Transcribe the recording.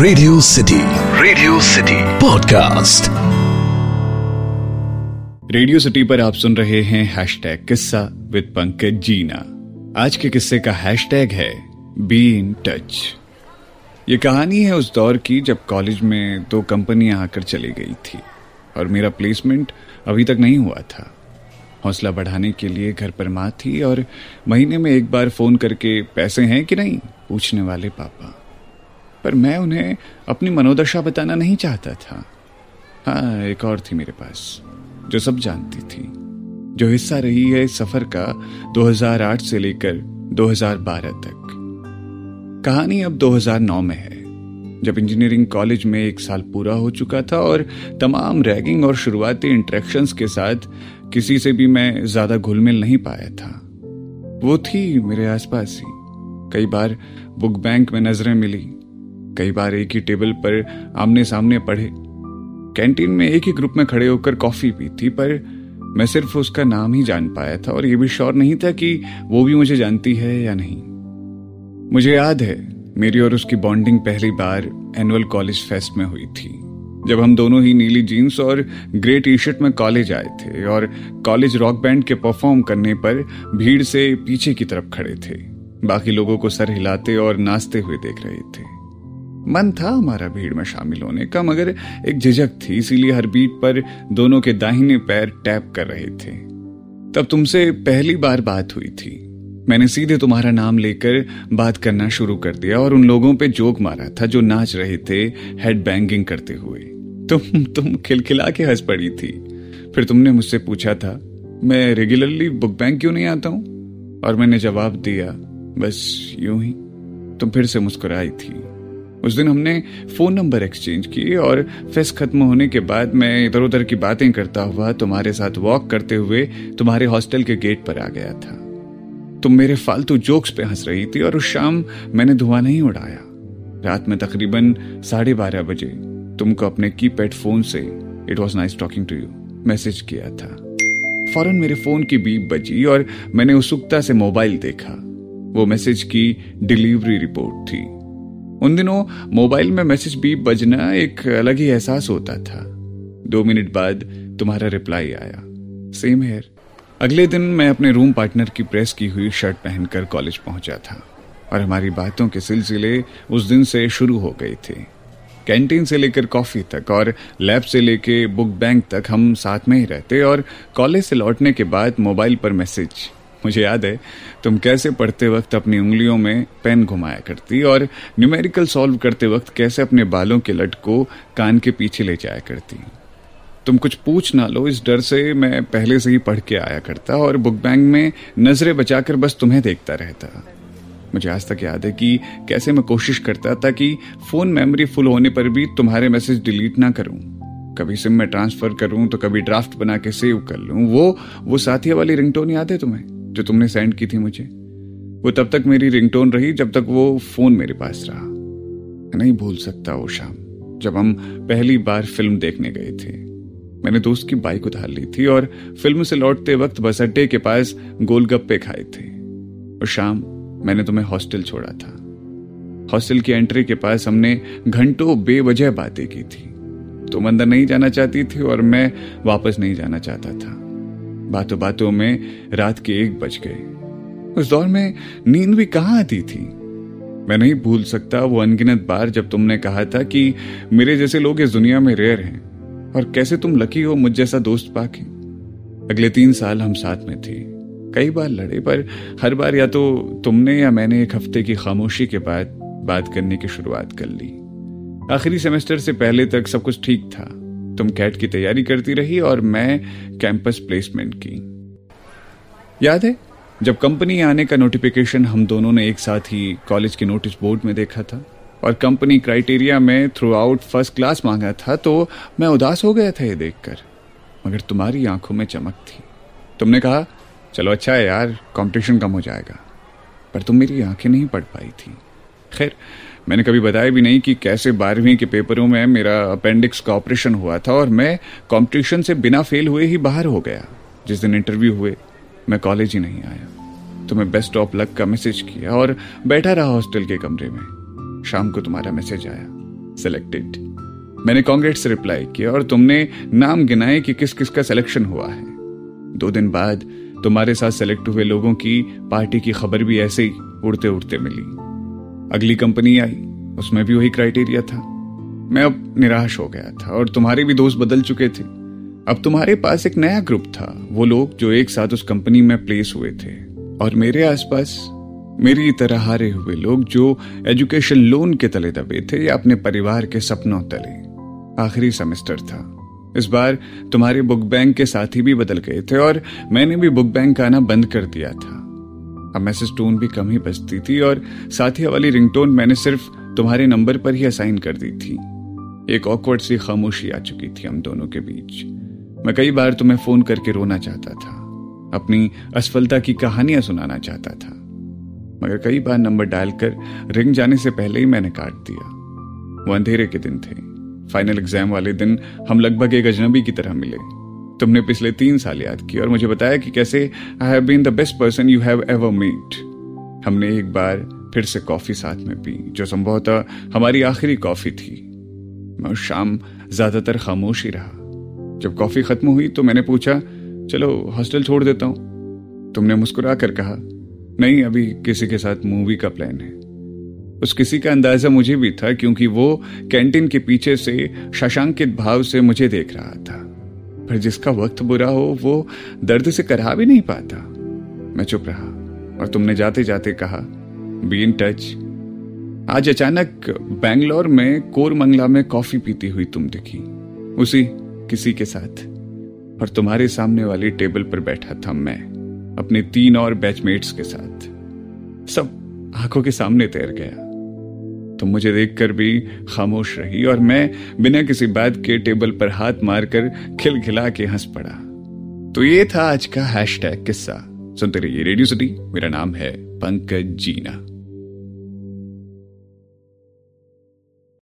Radio city radio city podcast radio city पर आप सुन रहे हैं हैशटैग किस्सा विद पंकज जीना। आज के किस्से का हैशटैग है बी इन टच ये कहानी है उस दौर की जब कॉलेज में दो कंपनियाँ आकर चली गई थी और मेरा प्लेसमेंट अभी तक नहीं हुआ था। हौसला बढ़ाने के लिए घर पर माँ थी और महीने में एक बार फ़ोन करके पैसे हैं कि नहीं, पूछने वाले पापा। पर मैं उन्हें अपनी मनोदशा बताना नहीं चाहता था। हाँ एक और थी मेरे पास, जो सब जानती थी। जो हिस्सा रही है इस सफ़र का 2008 से लेकर 2012 तक। कहानी अब 2009 में है, जब इंजीनियरिंग कॉलेज में एक साल पूरा हो चुका था और तमाम रैगिंग और शुरुआती इंट्रैक्शंस के साथ किसी से भी मैं ज़्यादा घुल मिल नहीं पाया था। वो थी मेरे आसपास ही। कई बार बुक बैंक में नज़रें मिली कई बार एक ही टेबल पर आमने सामने पढ़े। कैंटीन में एक ही ग्रुप में खड़े होकर कॉफ़ी पी थी पर मैं सिर्फ़ उसका नाम ही जान पाया था और यह भी श्योर नहीं था कि वो भी मुझे जानती है या नहीं। मुझे याद है, मेरी और उसकी बॉन्डिंग पहली बार एनुअल कॉलेज फेस्ट में हुई थी, जब हम दोनों ही नीली जीन्स और ग्रे टी शर्ट में कॉलेज आए थे और कॉलेज रॉक बैंड के परफॉर्म करने पर भीड़ से पीछे की तरफ़ खड़े थे। बाकी लोगों को सर हिलाते और नाचते हुए देख रहे थे। मन था हमारा भीड़ में शामिल होने का, मगर एक झिझक थी, इसीलिए हर बीट पर दोनों के दाहिने पैर टैप कर रहे थे। तब तुमसे पहली बार बात हुई थी। मैंने सीधे तुम्हारा नाम लेकर बात करना शुरू कर दिया और उन लोगों पे जोक मारा था जो नाच रहे थे हेड बैंगिंग करते हुए। तुम तुम खिलखिला के हंस पड़ी थी। फिर तुमने मुझसे पूछा था, मैं रेगुलरली बुक बैंक क्यों नहीं आता हूँ? और मैंने जवाब दिया, बस यूँ ही। तुम फिर से मुस्कुराई थी। उस दिन हमने फ़ोन नंबर एक्सचेंज किए और फेस्ट खत्म होने के बाद मैं इधर उधर की बातें करता हुआ तुम्हारे साथ वॉक करते हुए तुम्हारे हॉस्टल के गेट पर आ गया था। तुम मेरे फालतू जोक्स पे हंस रही थी और उस शाम मैंने धुआँ नहीं उड़ाया। रात में तकरीबन साढ़े बारह बजे तुमको अपने की पैड फ़ोन से it was nice talking to you message किया था। फ़ौरन मेरे फ़ोन की बीप बजी और मैंने उत्सुकता से मोबाइल देखा। वो मैसेज की डिलीवरी रिपोर्ट थी। उन दिनों मोबाइल में मैसेज भी बजना एक अलग ही एहसास होता था। दो मिनट बाद तुम्हारा रिप्लाई आया। सेम हेयर अगले दिन मैं अपने रूम पार्टनर की प्रेस की हुई शर्ट पहनकर कॉलेज पहुँचा था और हमारी बातों के सिलसिले उस दिन से शुरू हो गए थे। कैंटीन से लेकर कॉफ़ी तक और लैब से लेकर बुक बैंक तक हम साथ में ही रहते और कॉलेज से लौटने के बाद मोबाइल पर मैसेज मुझे याद है, तुम कैसे पढ़ते वक्त अपनी उंगलियों में पेन घुमाया करती और न्यूमेरिकल सॉल्व करते वक्त कैसे अपने बालों के लट को कान के पीछे ले जाया करती। तुम कुछ पूछ ना लो, इस डर से मैं पहले से ही पढ़ के आया करता और बुक बैंक में नज़रें बचाकर बस तुम्हें देखता रहता। मुझे आज तक याद है कि कैसे मैं कोशिश करता था कि फ़ोन मेमोरी फुल होने पर भी तुम्हारे मैसेज डिलीट ना करूँ। कभी सिम में ट्रांसफ़र करूँ तो कभी ड्राफ्ट बना के सेव कर लूँ। वो वो साथिया वाली रिंगटोन याद है तुम्हें? जो तुमने सेंड की थी मुझे, वो तब तक मेरी रिंगटोन रही जब तक वो फ़ोन मेरे पास रहा। नहीं भूल सकता वो शाम, जब हम पहली बार फ़िल्म देखने गए थे। मैंने दोस्त की बाइक उधार ली थी और फ़िल्म से लौटते वक्त बस अड्डे के पास गोलगप्पे खाए थे। और शाम, मैंने तुम्हें हॉस्टल छोड़ा था। हॉस्टल की एंट्री के पास हमने घंटों बेवजह बातें की थी। तुम अंदर नहीं जाना चाहती थी और मैं वापस नहीं जाना चाहता था। बातों बातों में रात के एक बज गए। उस दौर में नींद भी कहाँ आती थी? मैं नहीं भूल सकता वो अनगिनत बार जब तुमने कहा था कि मेरे जैसे लोग इस दुनिया में रेयर हैं और कैसे तुम लकी हो मुझ जैसा दोस्त पाके। अगले तीन साल हम साथ में थे। कई बार लड़े पर हर बार या तो तुमने या मैंने एक हफ़्ते की खामोशी के बाद बात करने की शुरुआत कर ली। आखिरी सेमेस्टर से पहले तक सब कुछ ठीक था। तुम कैट की तैयारी करती रही और मैं कैंपस प्लेसमेंट की। याद है, जब कंपनी आने का नोटिफिकेशन हम दोनों ने एक साथ ही कॉलेज के नोटिस बोर्ड में देखा था और कंपनी क्राइटेरिया में थ्रू आउट फ़र्स्ट क्लास मांगा था तो मैं उदास हो गया था ये देखकर। मगर तुम्हारी आँखों में चमक थी। तुमने कहा, चलो अच्छा है यार कंपटीशन कम हो जाएगा। पर तुम मेरी आँखें नहीं पढ़ पाई थी। खैर मैंने कभी बताया भी नहीं कि कैसे बारहवीं के पेपरों में मेरा अपेंडिक्स का ऑपरेशन हुआ था और मैं कंपटीशन से बिना फेल हुए ही बाहर हो गया। जिस दिन इंटरव्यू हुए, मैं कॉलेज ही नहीं आया। तो मैं बेस्ट ऑफ़ लक का मैसेज किया और बैठा रहा हॉस्टल के कमरे में। शाम को तुम्हारा मैसेज आया। सिलेक्टेड मैंने कांग्रेस से रिप्लाई किया और तुमने नाम गिनाए कि किस किस का सिलेक्शन हुआ है। दो दिन बाद तुम्हारे साथ सेलेक्ट हुए लोगों की पार्टी की खबर भी ऐसे ही उड़ते उड़ते मिली। अगली कंपनी आई, उसमें भी वही क्राइटेरिया था। मैं अब निराश हो गया था और तुम्हारे भी दोस्त बदल चुके थे। अब तुम्हारे पास एक नया ग्रुप था, वो लोग जो एक साथ उस कंपनी में प्लेस हुए थे। और मेरे आसपास, मेरी तरह हारे हुए लोग जो एजुकेशन लोन के तले दबे थे या अपने परिवार के सपनों तले। आखिरी सेमेस्टर था। इस बार तुम्हारे बुक बैंक के साथी भी बदल गए थे और मैंने भी बुक बैंक आना बंद कर दिया था। अब मैसेज टोन भी कम ही बजती थी और साथिया वाली रिंगटोन मैंने सिर्फ़ तुम्हारे नंबर पर ही असाइन कर दी थी। एक ऑकवर्ड सी खामोशी आ चुकी थी हम दोनों के बीच। मैं कई बार तुम्हें फ़ोन करके रोना चाहता था। अपनी असफलता की कहानियाँ सुनाना चाहता था। मगर कई बार नंबर डालकर रिंग जाने से पहले ही मैंने काट दिया। वो अंधेरे के दिन थे। फाइनल एग्ज़ाम वाले दिन हम लगभग एक अजनबी की तरह मिले। तुमने पिछले तीन साल याद किया और मुझे बताया कि कैसे I have been the best person you have ever meet हमने एक बार फिर से कॉफ़ी साथ में पी, जो संभवतः हमारी आखिरी कॉफ़ी थी। मैं उस शाम ज़्यादातर खामोश ही रहा। जब कॉफ़ी खत्म हुई तो मैंने पूछा, चलो, हॉस्टल छोड़ देता हूँ। तुमने मुस्कुरा कर कहा, नहीं, अभी किसी के साथ मूवी का प्लान है। उस किसी का अंदाज़ा मुझे भी था, क्योंकि वो कैंटीन के पीछे से शशांकित भाव से मुझे देख रहा था। पर जिसका वक्त बुरा हो, वो दर्द से करा भी नहीं पाता। मैं चुप रहा और तुमने जाते जाते कहा बी इन टच आज अचानक बैंगलोर में कोरमंगला में कॉफ़ी पीती हुई तुम दिखी। उसी, किसी के साथ। और तुम्हारे सामने वाली टेबल पर बैठा था मैं, अपने तीन और बैचमेट्स के साथ। सब आँखों के सामने तैर गया। तुम मुझे देखकर भी खामोश रही और मैं बिना किसी बात के टेबल पर हाथ मारकर खिलखिला के हंस पड़ा। तो ये था आज का हैशटैग किस्सा। सुनते रहिए रेडियो सिटी मेरा नाम है पंकज जीना।